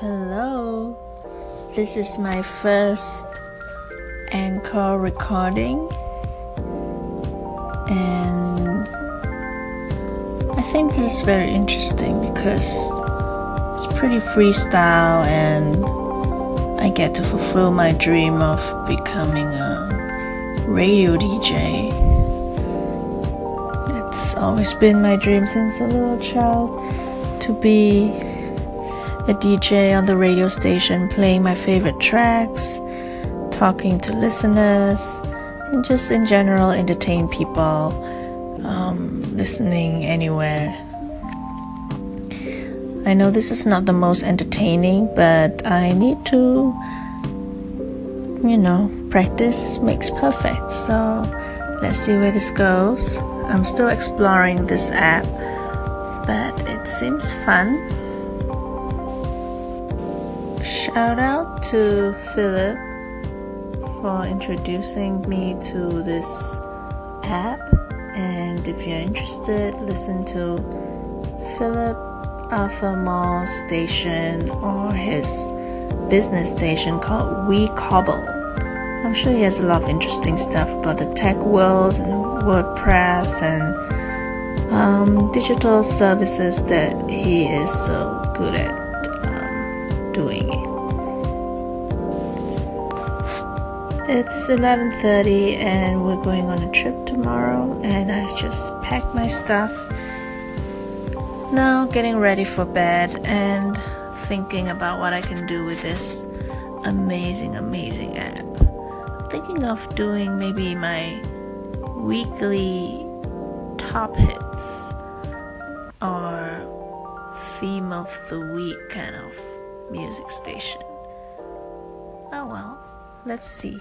Hello, this is my first Anchor recording, and I think this is very interesting because it's pretty freestyle, and I get to fulfill my dream of becoming a radio DJ. It's always been my dream since a little child to be a DJ on the radio station playing my favorite tracks, talking to listeners, and just in general entertain people um, listening anywhere. I know this is not the most entertaining, but I need to, you know, practice makes perfect. So let's see where this goes. I'm still exploring this app, but it seems fun. Shout out to Philip for introducing me to this app. And if you're interested, listen to Philip Alpha Mall station or his business station called We Cobble. I'm sure he has a lot of interesting stuff about the tech world and WordPress and um, digital services that he is so good at um, doing It's 11:30 and we're going on a trip tomorrow and I just packed my stuff. Now getting ready for bed and thinking about what I can do with this amazing amazing app. I'm thinking of doing maybe my weekly top hits or theme of the week kind of music station. Oh well, let's see.